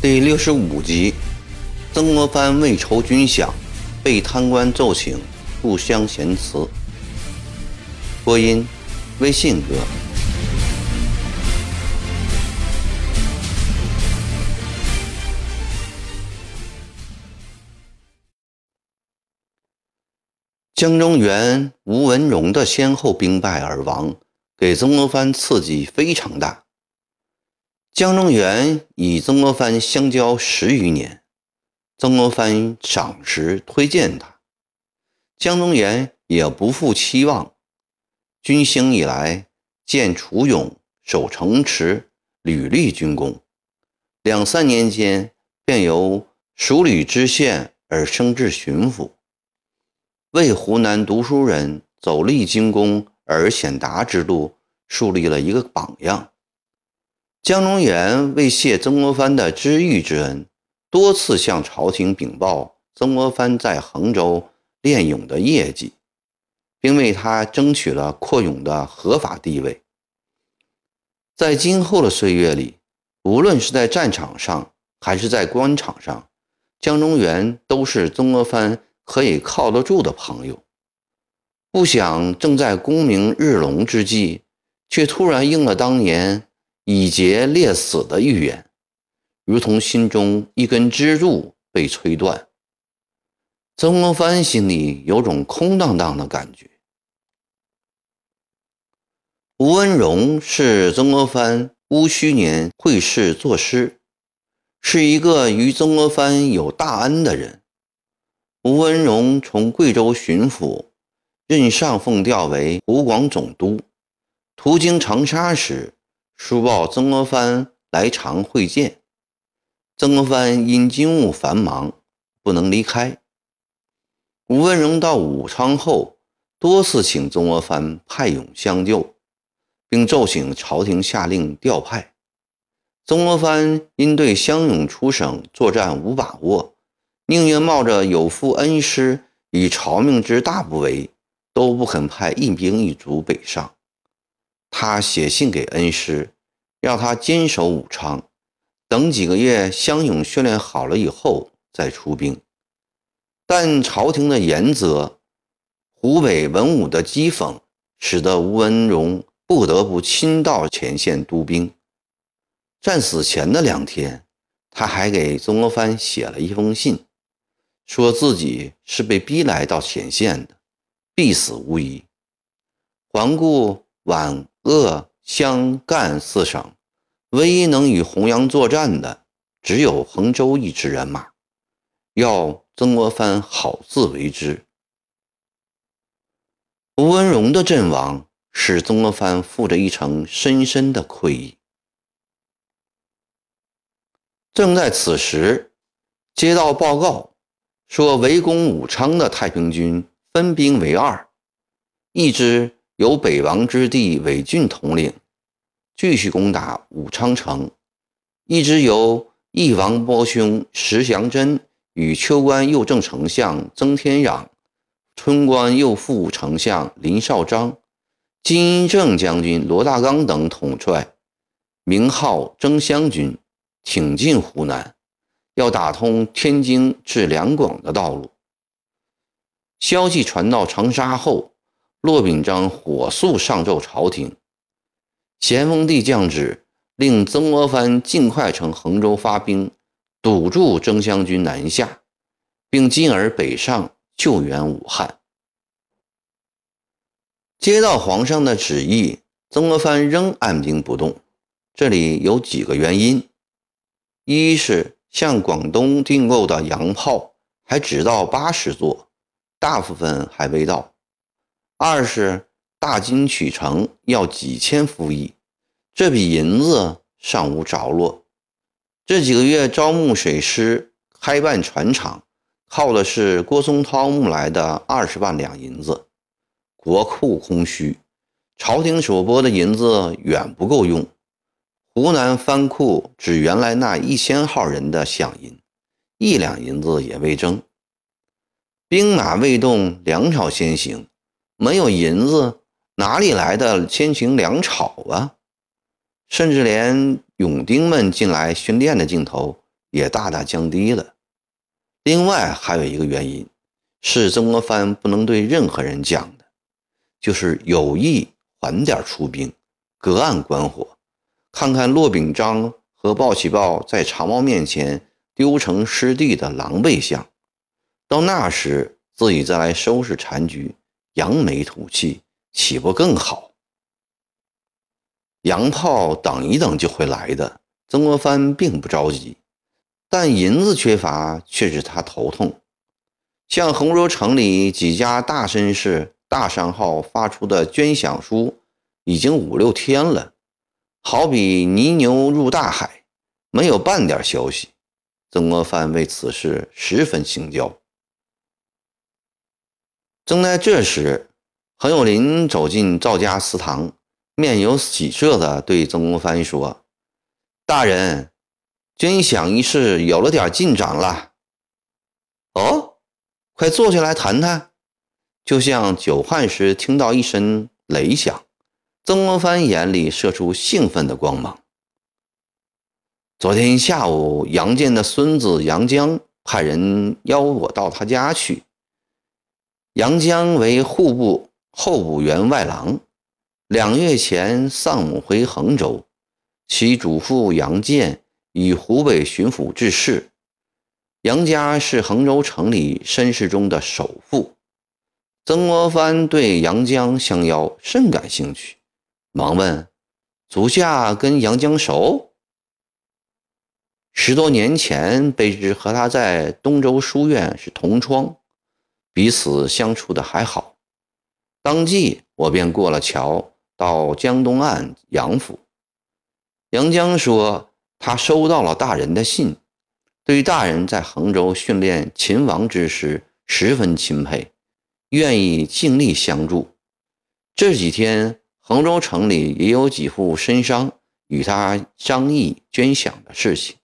第六十五集，曾国藩为筹军饷，被贪官奏请故相嫌辞。播音：微信哥。江中源、吴文荣的先后兵败而亡，给曾国藩刺激非常大。江中源与曾国藩相交十余年，曾国藩赏识推荐他，江中源也不负期望。军兴以来，建楚勇，守城池，屡立军功。两三年间，便由署理知县而升至巡抚，为湖南读书人走立军功而显达之路树立了一个榜样。江中源为谢曾国藩的知遇之恩，多次向朝廷禀报曾国藩在衡州练勇的业绩，并为他争取了扩勇的合法地位。在今后的岁月里，无论是在战场上还是在官场上，江中源都是曾国藩可以靠得住的朋友。不想正在功名日隆之际，却突然应了当年。以节烈死的预言，如同心中一根支柱被吹断。曾国藩心里有种空荡荡的感觉。吴文荣是曾国藩戊戌年会试作诗，是一个与曾国藩有大恩的人。吴文荣从贵州巡抚任上奉调为湖广总督，途经长沙时。书报曾国藩来长会见，曾国藩因军务繁忙不能离开。吴文荣到武昌后，多次请曾国藩派勇相救，并奏请朝廷下令调派。曾国藩因对湘勇出省作战无把握，宁愿冒着有负恩师与朝命之大不韪，都不肯派一兵一卒北上。他写信给恩师，让他坚守武昌，等几个月湘勇训练好了以后再出兵。但朝廷的严责、湖北文武的讥讽，使得吴文荣不得不亲到前线督兵。战死前的两天，他还给曾国藩写了一封信，说自己是被逼来到前线的，必死无疑。环顾皖。鄂、湘、赣四省，唯一能与洪阳作战的，只有衡州一支人马。要曾国藩好自为之。吴文荣的阵亡，使曾国藩负着一层深深的愧意。正在此时，接到报告说，围攻武昌的太平军分兵为二，一支。由北王之弟韦俊统领，继续攻打武昌城；一支由翼王胞兄石祥珍与秋官右正丞相曾天壤、春官右副丞相林绍章、金正将军罗大刚等统帅，名号征湘军，挺进湖南，要打通天津至两广的道路。消息传到长沙后。骆秉章火速上奏朝廷，咸丰帝降旨，令曾国藩尽快乘衡州发兵，堵住征湘军南下，并进而北上救援武汉。接到皇上的旨意，曾国藩仍按兵不动。这里有几个原因：一是向广东订购的洋炮还只到八十座，大部分还未到。二是大金取城要几千服役，这笔银子尚无着落。这几个月招募水师、开办船厂，靠的是郭松涛募来的二十万两银子，国库空虚，朝廷所拨的银子远不够用。湖南藩库只原来那一千号人的饷银，一两银子也未征。兵马未动，粮草先行。没有银子，哪里来的天晴粮草啊？甚至连勇丁们进来训练的劲头也大大降低了。另外还有一个原因，是曾国藩不能对任何人讲的，就是有意缓点出兵，隔岸观火，看看骆秉章和鲍喜豹在长毛面前丢成失地的狼狈相。到那时，自己再来收拾残局，扬眉吐气，岂不更好？洋炮等一等就会来的。曾国藩并不着急。但银子缺乏却使他头痛。像衡州城里几家大绅士、大商号发出的捐饷书，已经五六天了，好比泥牛入大海，没有半点消息。曾国藩为此事十分心焦。正在这时，何有林走进赵家祠堂，面有喜色地对曾国藩说：“大人。”捐饷一事有了点进展了。哦，快坐下来谈谈。就像久旱时听到一声雷响，曾国藩眼里射出兴奋的光芒。昨天下午，杨健的孙子杨江派人邀我到他家去。杨江为户部候补员外郎，两月前丧母回衡州，其祖父杨健。以湖北巡抚致仕，杨家是衡州城里绅士中的首富。曾国藩对杨江相邀甚感兴趣，忙问：“足下跟杨江熟？”十多年前，卑职和他在东周书院是同窗，彼此相处的还好。当即，我便过了桥，到江东岸杨府。杨江说。他收到了大人的信，对大人在衡州训练秦王之时十分钦佩，愿意尽力相助。这几天衡州城里也有几户绅商与他商议捐饷的事情。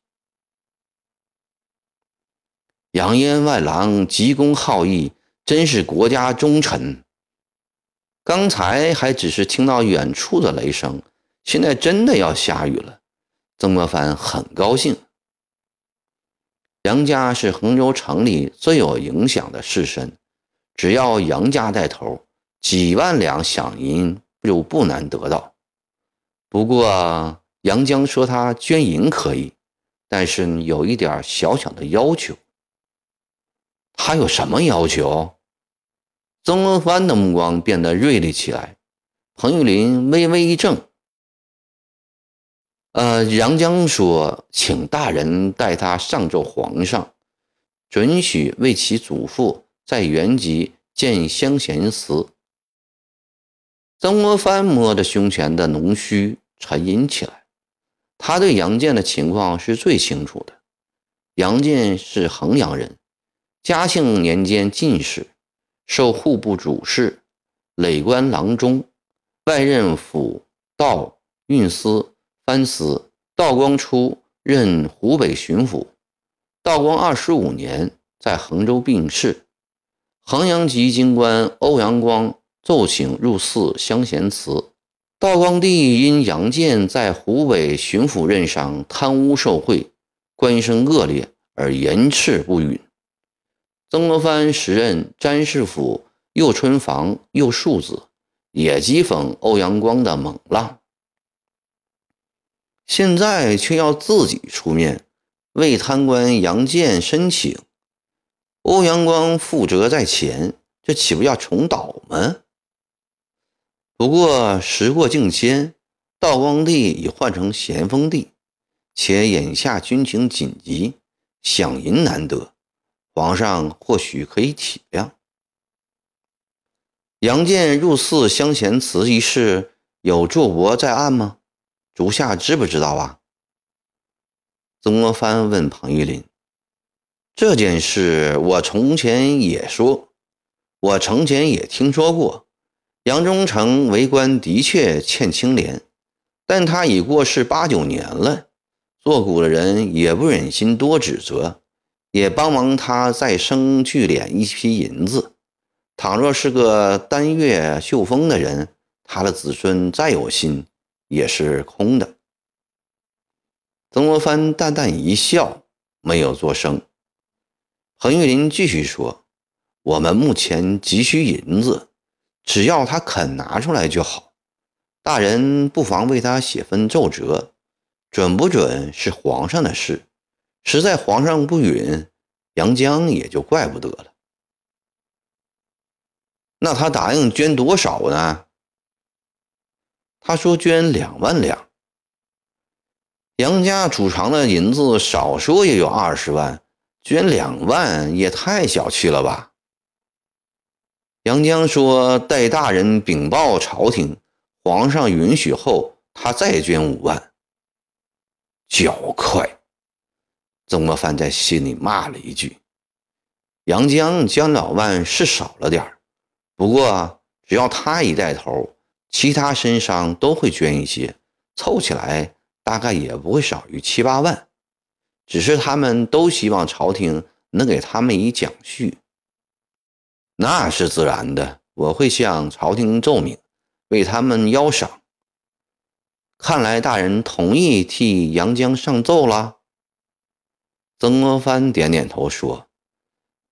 杨延外郎急公好义，真是国家忠臣。刚才还只是听到远处的雷声，现在真的要下雨了。曾国藩很高兴。杨家是衡州城里最有影响的士绅，只要杨家带头，几万两饷银就不难得到。不过杨江说他捐银可以，但是有一点小小的要求。他有什么要求？曾国藩的目光变得锐利起来。彭玉麟微微一怔。呃，杨江说：“请大人代他上奏皇上，准许为其祖父在原籍建乡贤祠。”曾国藩摸着胸前的浓须，沉吟起来。他对杨健的情况是最清楚的。杨健是衡阳人，嘉庆年间进士，授户部主事、累官郎中，外任府道运司。藩司道光初任湖北巡抚，道光二十五年在衡州病逝。衡阳籍京官欧阳光奏请入祀香贤祠，道光帝因杨健在湖北巡抚任上贪污受贿，官声恶劣而严斥不允。曾国藩时任詹事府右春房右庶子，也讥讽欧阳光的猛浪。现在却要自己出面为贪官杨健申请，欧阳光负责在前，这岂不要重蹈吗？不过时过境迁，道光帝已换成咸丰帝，且眼下军情紧急，饷银难得，皇上或许可以体谅。杨健入寺香贤祠一事，有坐伯在案吗？足下知不知道啊？曾国藩问彭玉麟：“这件事我从前也说，我从前也听说过。杨忠诚为官的确欠清廉，但他已过世八九年了，做古的人也不忍心多指责，也帮忙他再生聚敛一批银子。倘若是个单月秀峰的人，他的子孙再有心，也是空的。曾国藩淡淡一笑，没有作声。彭玉麟继续说：“我们目前急需银子，只要他肯拿出来就好。大人不妨为他写份奏折，准不准是皇上的事。实在皇上不允，杨江也就怪不得了。那他答应捐多少呢？他说捐两万两。”杨家储藏的银子少说也有二十万，捐两万也太小气了吧？杨江说：“待大人禀报朝廷，皇上允许后，他再捐五万。”脚快！曾国藩在心里骂了一句：“杨江捐两万是少了点，不过只要他一带头，其他绅商都会捐一些，凑起来。”大概也不会少于七八万，只是他们都希望朝廷能给他们以奖恤。那是自然的，我会向朝廷奏明，为他们邀赏。看来大人同意替杨江上奏了。曾国藩点点头说：“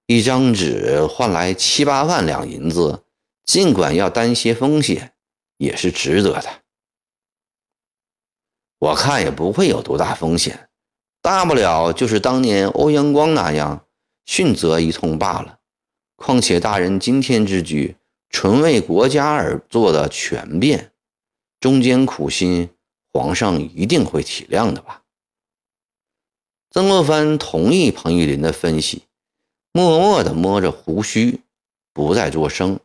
一张纸换来七八万两银子，尽管要担些风险，也是值得的。”我看也不会有多大风险，大不了就是当年欧阳光那样训责一通罢了。况且大人今天之举，纯为国家而做的权变，中间苦心，皇上一定会体谅的吧？曾国藩同意彭玉麟的分析，默默地摸着胡须，不再作声。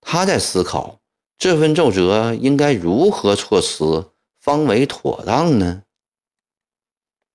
他在思考这份奏折应该如何措辞。方为妥当呢？